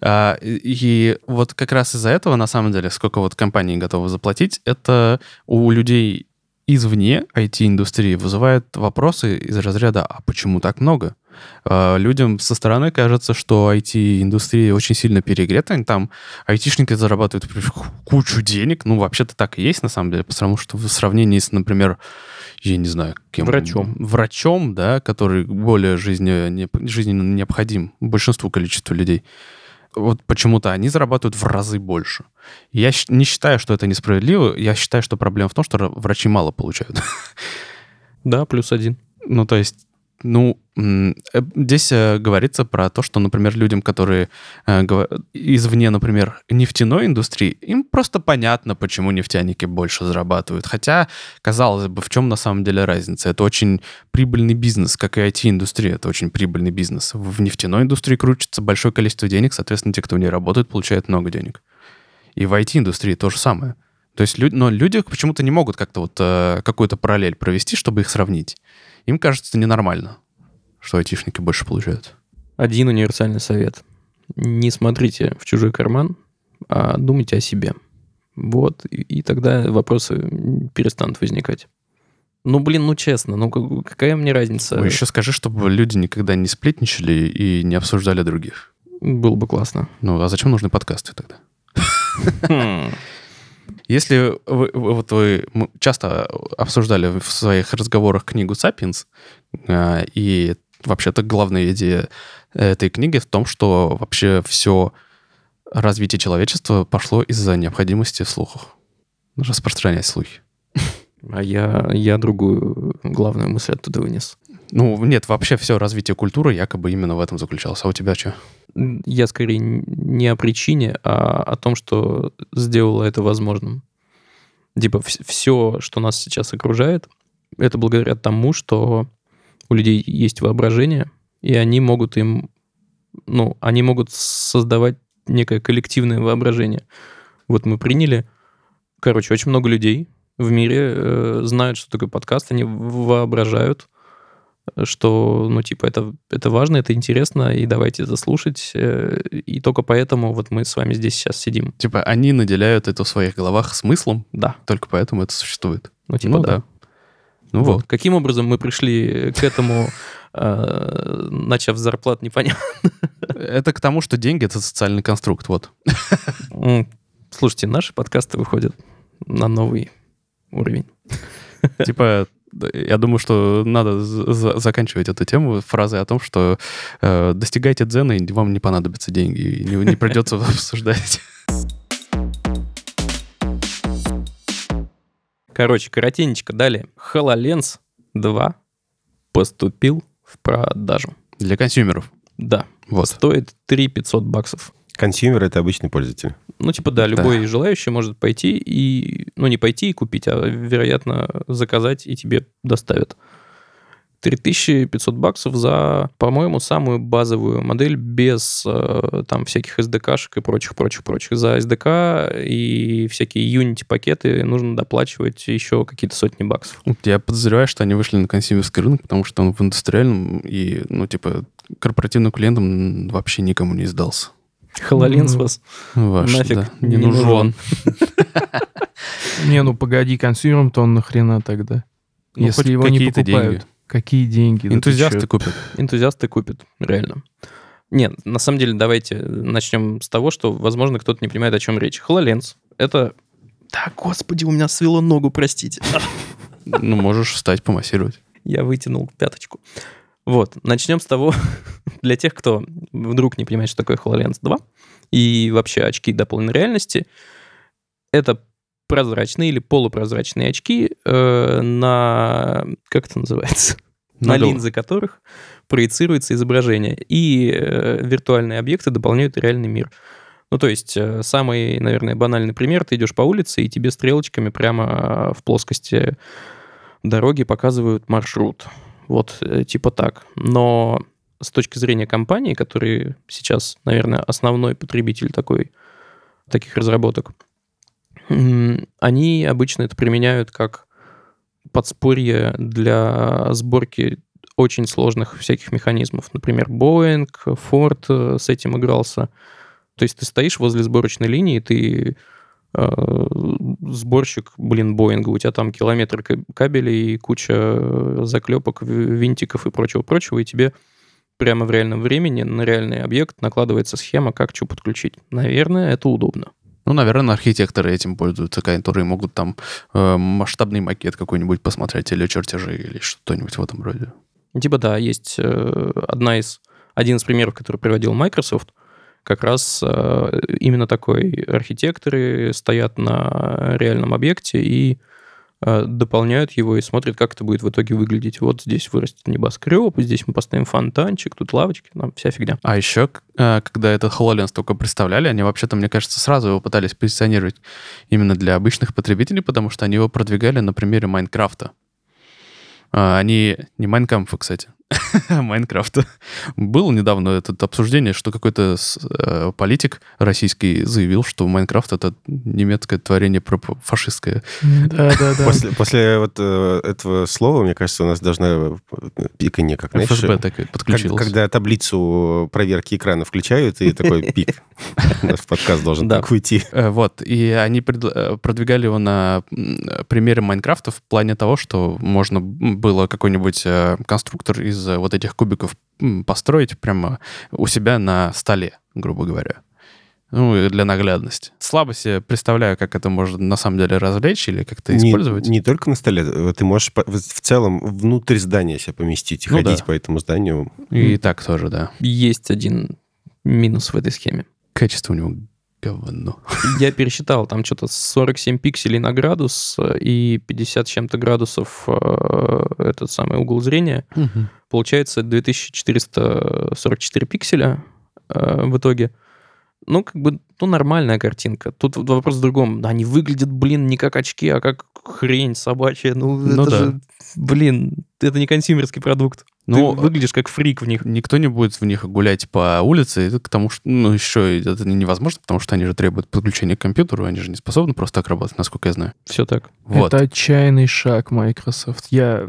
А, и, вот как раз из-за этого, на самом деле, сколько вот компании готовы заплатить, это у людей извне IT-индустрии вызывает вопросы из разряда «А почему так много?» А, Людям со стороны кажется, что IT-индустрия очень сильно перегрета, там айтишники зарабатывают кучу денег, ну, вообще-то так и есть, на самом деле, потому что в сравнении с, например, я не знаю, кем... Врачом. Врачом, да, который более жизненно необходим большинству количеству людей. Вот почему-то они зарабатывают в разы больше. Я не считаю, что это несправедливо. Я считаю, что проблема в том, что врачи мало получают. <laughs> Да, плюс один. Ну, то есть, ну, э, здесь э, говорится про то, что, например, людям, которые э, извне, например, нефтяной индустрии, им просто понятно, почему нефтяники больше зарабатывают. Хотя, казалось бы, в чем на самом деле разница? Это очень прибыльный бизнес, как и IT-индустрия, это очень прибыльный бизнес. В нефтяной индустрии крутится большое количество денег, соответственно, те, кто в ней работает, получают много денег. И в IT-индустрии то же самое. То есть, лю- но люди почему-то не могут как-то вот э, какую-то параллель провести, чтобы их сравнить. Им кажется ненормально, что айтишники больше получают. Один универсальный совет. Не смотрите в чужой карман, а думайте о себе. Вот, и, и тогда вопросы перестанут возникать. Ну, блин, ну честно, ну как- какая мне разница? Ну, еще скажи, чтобы люди никогда не сплетничали и не обсуждали других. Было бы классно. Ну, а зачем нужны подкасты тогда? Если вы, вот вы часто обсуждали в своих разговорах книгу «Сапиенс», а, и вообще-то главная идея этой книги в том, что вообще все развитие человечества пошло из-за необходимости в слухах. Распространять слухи. А я, я другую главную мысль оттуда вынес. Ну, нет, вообще все развитие культуры якобы именно в этом заключалось. А у тебя что? Я скорее не о причине, а о том, что сделало это возможным. Типа все, что нас сейчас окружает, это благодаря тому, что у людей есть воображение, и они могут им, ну, они могут создавать некое коллективное воображение. Вот мы приняли, короче, очень много людей в мире э, знают, что такое подкаст, они воображают, что, ну, типа, это, это важно, это интересно, и давайте это слушать. Э, и только поэтому вот мы с вами здесь сейчас сидим. Типа они наделяют это в своих головах смыслом, Да. только поэтому это существует. Ну, типа, ну да. да. Ну вот. вот. Каким образом мы пришли к этому, <laughs> э, начав с зарплат, непонятно. Это к тому, что деньги — это социальный конструкт, вот. Слушайте, наши подкасты выходят на новый уровень. Типа, я думаю, что надо за- за- заканчивать эту тему фразой о том, что э, достигайте дзена, и вам не понадобятся деньги, и не, не придется <laughs> обсуждать. Короче, коротенечко далее. HoloLens 2 поступил в продажу. Для consumer ов. Да, Вот. стоит 3 500 баксов. Consumer — это обычный пользователь. Ну, типа, да, любой желающий может пойти и... Ну, не пойти и купить, а, вероятно, заказать, и тебе доставят. 3500 баксов за, по-моему, самую базовую модель без э, там всяких SDK-шек и прочих-прочих-прочих. За SDK и всякие Unity-пакеты нужно доплачивать еще какие-то сотни баксов. Я подозреваю, что они вышли на консюмерский рынок, потому что он в индустриальном и, ну, типа, корпоративным клиентам вообще никому не сдался. HoloLens Ну, вас Ваш, нафиг да, не, не нужен. <laughs> Не, ну погоди, консюмером-то он нахрена тогда? Ну, Если его не какие-то покупают. деньги. Какие деньги? Энтузиасты купят. энтузиасты купят, реально. Нет, на самом деле, давайте начнем с того, что, возможно, кто-то не понимает, о чем речь. HoloLens — это... Да, господи, у меня свело ногу, простите. Ну, можешь встать, помассировать. Я вытянул пяточку. Вот, начнем с того, <laughs> для тех, кто вдруг не понимает, что такое HoloLens 2 и вообще очки дополненной реальности, это прозрачные или полупрозрачные очки э, на... Как это называется? на Надо- линзы которых проецируется изображение. И э, виртуальные объекты дополняют реальный мир. Ну, то есть, э, самый, наверное, банальный пример, ты идешь по улице, и тебе стрелочками прямо в плоскости дороги показывают маршрут. Вот, э, типа так. Но с точки зрения компании, которые сейчас, наверное, основной потребитель такой, таких разработок, они обычно это применяют как подспорье для сборки очень сложных всяких механизмов. Например, Boeing, Ford э, с этим игрался. То есть ты стоишь возле сборочной линии, ты э, сборщик, блин, Боинга, у тебя там километр ка- кабелей, куча э, заклепок, винтиков и прочего-прочего, и тебе прямо в реальном времени на реальный объект накладывается схема, как что подключить. Наверное, это удобно. Ну, наверное, архитекторы этим пользуются, которые могут там э, масштабный макет какой-нибудь посмотреть или чертежи, или что-нибудь в этом роде. Типа да, есть э, одна из, один из примеров, который приводил Microsoft, как раз э, именно такой. Архитекторы стоят на реальном объекте и дополняют его и смотрят, как это будет в итоге выглядеть. Вот здесь вырастет небоскреб, здесь мы поставим фонтанчик, тут лавочки, там вся фигня. А еще, э, когда этот HoloLens только представляли, они вообще-то, мне кажется, сразу его пытались позиционировать именно для обычных потребителей, потому что они его продвигали на примере Майнкрафта. А, Они не Майнкамфа, кстати, <laughs> Майнкрафта. Было недавно это обсуждение, что какой-то э, политик российский заявил, что Майнкрафт — это немецкое творение фашистское. Да-да-да. После, после вот э, этого слова, мне кажется, у нас должна э, пиканье, как, знаешь, ФСБ так как- подключилось. когда таблицу проверки экрана включают, и такой <laughs> пик. В подкаст должен Да. так уйти. Вот, и они продвигали его на примере Майнкрафта в плане того, что можно было какой-нибудь конструктор из э, вот этих кубиков построить прямо у себя на столе, грубо говоря. Ну, для наглядности. Слабо себе представляю, как это можно на самом деле развлечь или как-то Не, использовать. не только на столе, э, ты можешь по- в целом внутрь здания себя поместить и Ну ходить да. по этому зданию. И так тоже, да. Есть один минус в этой схеме. Качество у него говно. Я пересчитал, там что-то 47 пикселей на градус э, и 50 с чем-то градусов э, этот самый угол зрения. Получается 2444 пикселя э, в итоге. Ну, как бы, ну, нормальная картинка. Тут вопрос в другом. Они выглядят, блин, не как очки, а как хрень собачья. Ну, Ну это да. же, блин, это не консюмерский продукт. Ну, Ты выглядишь как фрик в них. Никто не будет в них гулять по улице, это к тому, что, ну, еще это невозможно, потому что они же требуют подключения к компьютеру, они же не способны просто так работать, насколько я знаю. Все так. Вот. Это отчаянный шаг Microsoft. Я,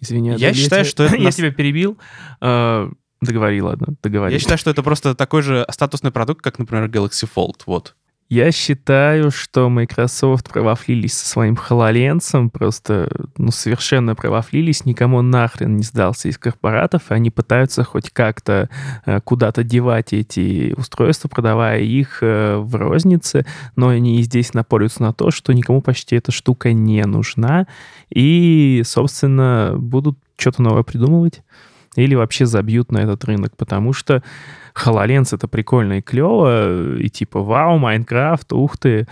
извини, Я считаю, тебя- что это <laughs> я тебя перебил. А, Договори, ладно, договори. Я считаю, что это просто такой же статусный продукт, как, например, Galaxy Fold, вот. Я считаю, что Microsoft провафлились со своим HoloLens, просто ну, совершенно провафлились, никому нахрен не сдался из корпоратов, и они пытаются хоть как-то э, куда-то девать эти устройства, продавая их э, в рознице, но они и здесь напорются на то, что никому почти эта штука не нужна, и, собственно, будут что-то новое придумывать или вообще забьют на этот рынок, потому что HoloLens это прикольно и клево, и типа вау, Майнкрафт, ух ты.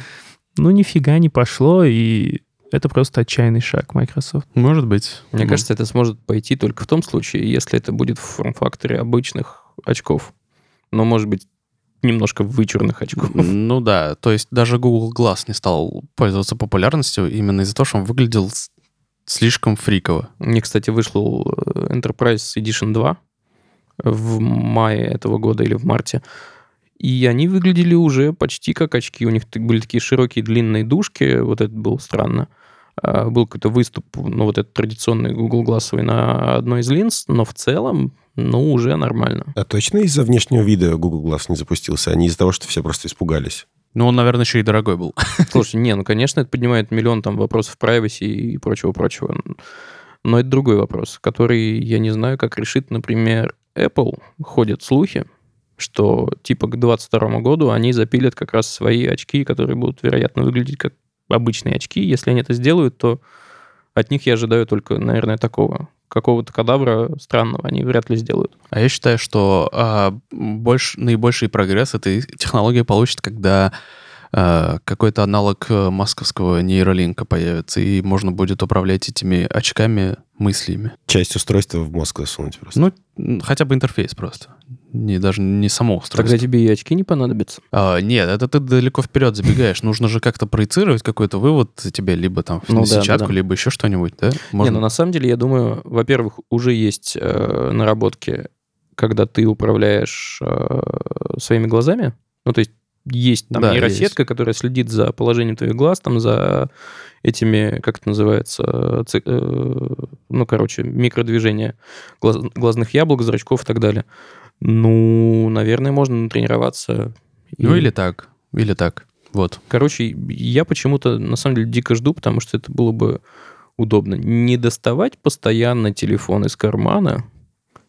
Ну, нифига не пошло, и это просто отчаянный шаг Microsoft. Может быть. Мне Ну, кажется, это сможет пойти только в том случае, если это будет в форм-факторе обычных очков. Но, может быть, немножко вычурных очков. Ну да, то есть даже Google Glass не стал пользоваться популярностью именно из-за того, что он выглядел слишком фриково. Мне, кстати, вышел э, Enterprise Edition 2 в мае этого года или в марте. И они выглядели уже почти как очки. У них были такие широкие длинные дужки. Вот это было странно. А, Был какой-то выступ, ну, вот этот традиционный Google Glassовый на одной из линз, но в целом, ну, уже нормально. А точно из-за внешнего вида Google Glass не запустился, а не из-за того, что все просто испугались? Ну, он, наверное, еще и дорогой был. <laughs> Слушай, не, ну, конечно, это поднимает миллион там вопросов privacy и прочего-прочего. Но это другой вопрос, который я не знаю, как решит, например, Apple. Ходят слухи, что типа к 2022 году они запилят как раз свои очки, которые будут, вероятно, выглядеть как обычные очки. Если они это сделают, то от них я ожидаю только, наверное, такого. Какого-то кадавра странного они вряд ли сделают. А я считаю, что а, больш- наибольший прогресс этой технологии получит, когда какой-то аналог э, масковского нейролинка появится, и можно будет управлять этими очками мыслями. Часть устройства в мозг засунуть просто. Ну, хотя бы интерфейс просто. Не, даже не само устройство. Тогда тебе и очки не понадобятся. А, нет, это ты далеко вперед забегаешь. Нужно же как-то проецировать какой-то вывод тебе либо там в Ну да, сетчатку, да, да. либо еще что-нибудь, да? Не, Можно- ну на самом деле, я думаю, во-первых, уже есть э, наработки, когда ты управляешь э, своими глазами. Ну, то есть есть там Да, нейросетка, которая следит за положением твоих глаз, там за этими, как это называется, ци- э, ну, короче, микродвижения глаз- глазных яблок, зрачков и так далее. Ну, наверное, можно натренироваться. Ну И- или так, или так. Вот. Короче, я почему-то на самом деле дико жду, потому что это было бы удобно. Не доставать постоянно телефон из кармана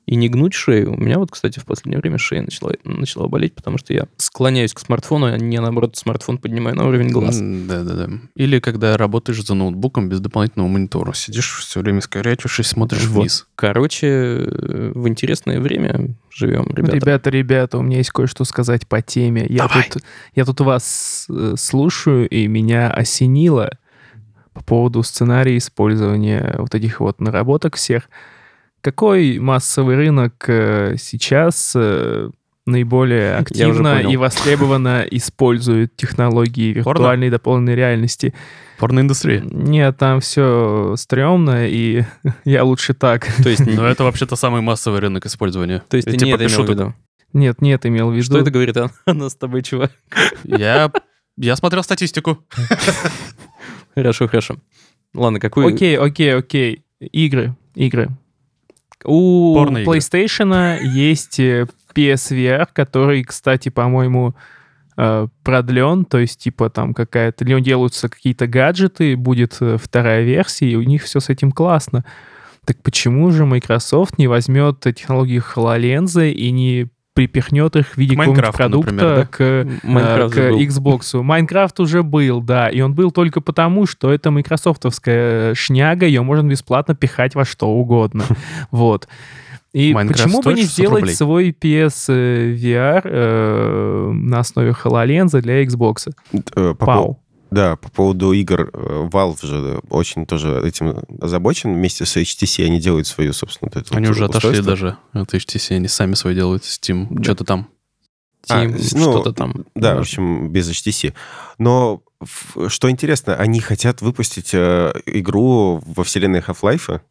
и не гнуть шею. У меня вот, кстати, в последнее время шея начала, начала болеть, потому что я склоняюсь к смартфону, а не, наоборот, смартфон поднимаю на уровень глаз. Да-да-да. Или когда работаешь за ноутбуком без дополнительного монитора. Сидишь все время скорячившись, смотришь Вот. вниз. Короче, э, в интересное время живем, ребята. Ребята, ребята, у меня есть кое-что сказать по теме. Я Давай. тут, я тут вас э, слушаю, и меня осенило по поводу сценария использования вот этих вот наработок всех. Какой массовый рынок э, сейчас э, наиболее <laughs> активно и востребованно <laughs> использует технологии виртуальной и дополненной реальности? Порноиндустрия. Нет, там все стрёмно, и <laughs> я лучше так. То есть, Но это вообще-то самый массовый рынок использования. то есть ты не это имел в виду? Нет, нет, имел в виду. Что это говорит о, о нас с тобой, чувак? Я, я смотрел статистику. Хорошо, хорошо. Ладно, какую... Окей, окей, окей. Игры, игры. У Порно-игры. PlayStation есть э, PSVR, который, кстати, по-моему, э, продлен, то есть, типа, там какая-то... Или делаются какие-то гаджеты, будет э, вторая версия, и у них все с этим классно. Так почему же Microsoft не возьмет технологии HoloLens и не припихнет их в виде какого-нибудь продукта например, да? к Майнкрафт к был. Xbox. Майнкрафт уже был, да, и он был только потому, что это майкрософтовская шняга, ее можно бесплатно пихать во что угодно. Вот. И Майнкрафт почему бы не 600 сделать рублей. свой PS VR э, на основе HoloLens для Xbox? Э, по Пау. Да, по поводу игр, э, Valve же очень тоже этим озабочен. Вместе с HTC они делают свою, собственно, это Они уже отошли устройство. даже от HTC, они сами свои делают, Steam, Да. что-то там. А, Тим, с- ну, что-то там. Да, в Неважно. общем, без HTC. Но в- что интересно, они хотят выпустить э, игру во вселенной Half-Life,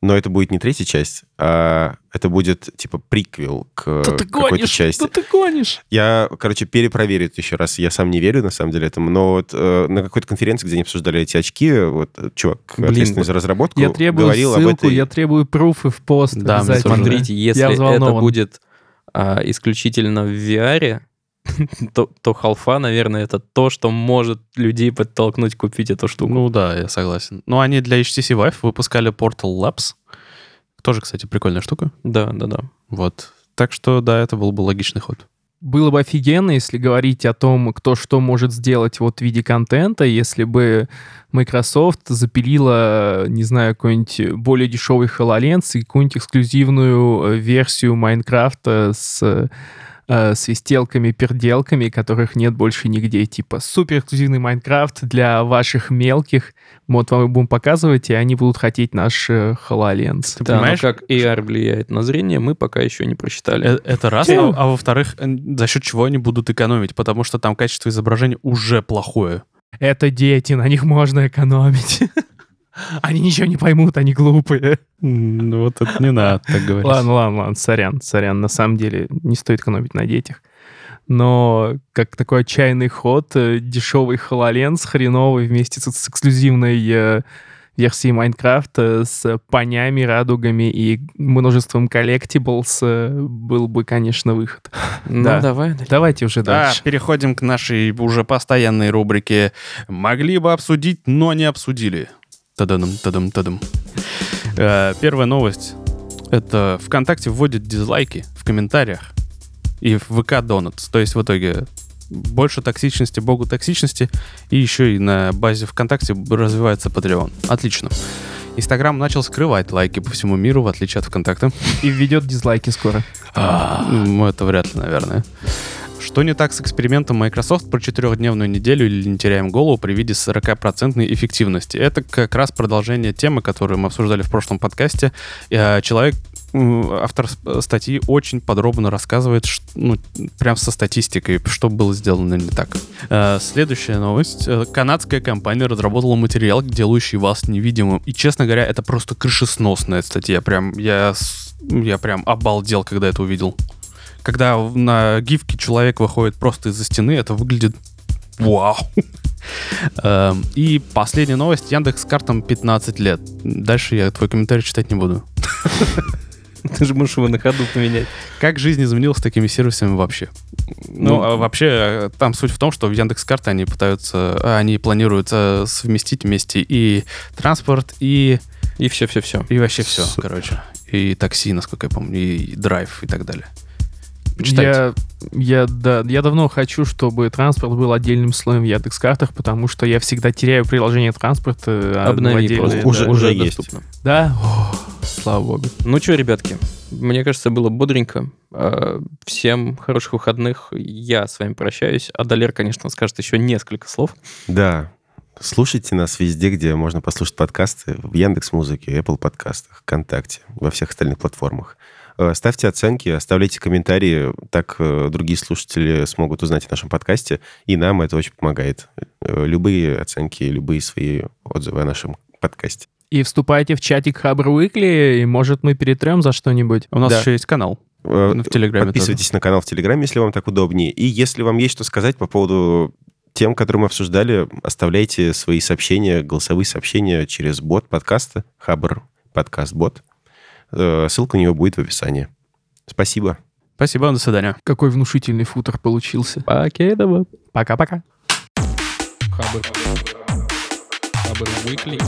но это будет не третья часть, а это будет типа приквел к ты какой-то гонишь? части. Что ты гонишь? Я, короче, перепроверю это еще раз. Я сам не верю, на самом деле, этому. Но вот э, на какой-то конференции, где они обсуждали эти очки, вот чувак, Блин, ответственный за разработку, Я требую говорил об ссылку, этой... я требую пруфы в пост. Да. Смотрите, если Я это будет а, исключительно в VR, <laughs> то, то халфа, наверное, это то, что может людей подтолкнуть купить эту штуку. Ну да, я согласен. Ну, они для HTC Vive выпускали Portal Labs. Тоже, кстати, прикольная штука. Да, да, да. Вот. Так что, да, это был бы логичный ход. Было бы офигенно, если говорить о том, кто что может сделать вот в виде контента, если бы Microsoft запилила, не знаю, какой-нибудь более дешевый HoloLens и какую-нибудь эксклюзивную э, версию Майнкрафта с э, свистелками, перделками, которых нет больше нигде. Типа супер эксклюзивный Майнкрафт для ваших мелких. Вот вам и будем показывать, и они будут хотеть наш э, HoloLens. Ты да, но понимаешь? как AR влияет на зрение, мы пока еще не просчитали. Э, Это раз, а, а во-вторых, за счет чего они будут экономить? Потому что там качество изображения уже плохое. Это дети, на них можно экономить. <laughs> Они ничего не поймут, они глупые. Ну вот это не надо так говорить. Ладно, ладно, ладно, сорян, сорян. На самом деле не стоит экономить на детях. Но как такой отчаянный ход, э, дешевый HoloLens хреновый вместе с, с эксклюзивной э, версией Майнкрафта с понями, радугами и множеством коллектиблс э, был бы, конечно, выход. Ну, да. давай. Далее. Давайте уже Да, дальше. переходим к нашей уже постоянной рубрике «Могли бы обсудить, но не обсудили». Тадам, тадам, тадам. Э, Первая новость. Это ВКонтакте вводит дизлайки в комментариях и в ВК Донатс. То есть в итоге больше токсичности, богу токсичности, и еще и на базе ВКонтакте развивается Patreon. Отлично. Инстаграм начал скрывать лайки по всему миру, в отличие от ВКонтакта. И введет дизлайки скоро. Ну, это вряд ли, наверное. Что не так с экспериментом Microsoft про четырехдневную неделю или не теряем голову при виде 40% эффективности? Это как раз продолжение темы, которую мы обсуждали в прошлом подкасте. Э, Человек, автор с- статьи, очень подробно рассказывает, ну, прям со статистикой, что было сделано не так. Э, Следующая новость. Э, Канадская компания разработала материал, делающий вас невидимым. И, честно говоря, это просто крышесносная статья. Прям я, я прям обалдел, когда это увидел когда на гифке человек выходит просто из-за стены, это выглядит вау. <laughs> Эм, И последняя новость. Яндекс картам 15 лет. Дальше я твой комментарий читать не буду. <laughs> Ты же можешь его на ходу поменять. Как жизнь изменилась с такими сервисами вообще? Ну, Ну, а вообще, э, там суть в том, что в Яндекс карты они пытаются, а, они планируют э, совместить вместе и транспорт, и, И все-все-все. и вообще все, Супер. короче. И такси, насколько я помню, и драйв и так далее. Почитайте. Я, я, да, я давно хочу, чтобы транспорт был отдельным слоем в Яндекс.Картах, потому что я всегда теряю приложение транспорта. а, Обнови просто. Уже- да. уже есть. доступно. Да? О, слава богу. Ну что, ребятки, мне кажется, было бодренько. Э, Всем хороших выходных. Я с вами прощаюсь. А Далер, конечно, скажет еще несколько слов. Да. Слушайте нас везде, где можно послушать подкасты. В Яндекс Музыке, Apple подкастах, ВКонтакте, во всех остальных платформах. Э, Ставьте оценки, оставляйте комментарии, так э, другие слушатели смогут узнать о нашем подкасте, и нам это очень помогает. Э, Любые оценки, любые свои отзывы о нашем подкасте. И вступайте в чатик Хабр Weekly, и, может, мы перетрем за что-нибудь. У нас Да. еще есть канал Э, в Телеграме. тоже. Подписывайтесь на канал в Телеграме, если вам так удобнее. И если вам есть что сказать по поводу тем, которые мы обсуждали, оставляйте свои сообщения, голосовые сообщения через бот подкаста, Хабр подкаст бот. Э, Ссылка на него будет в описании. Спасибо. Спасибо, до свидания. Какой внушительный футер получился. Покедова. Пока-пока. Хабр. Хабр Weekly.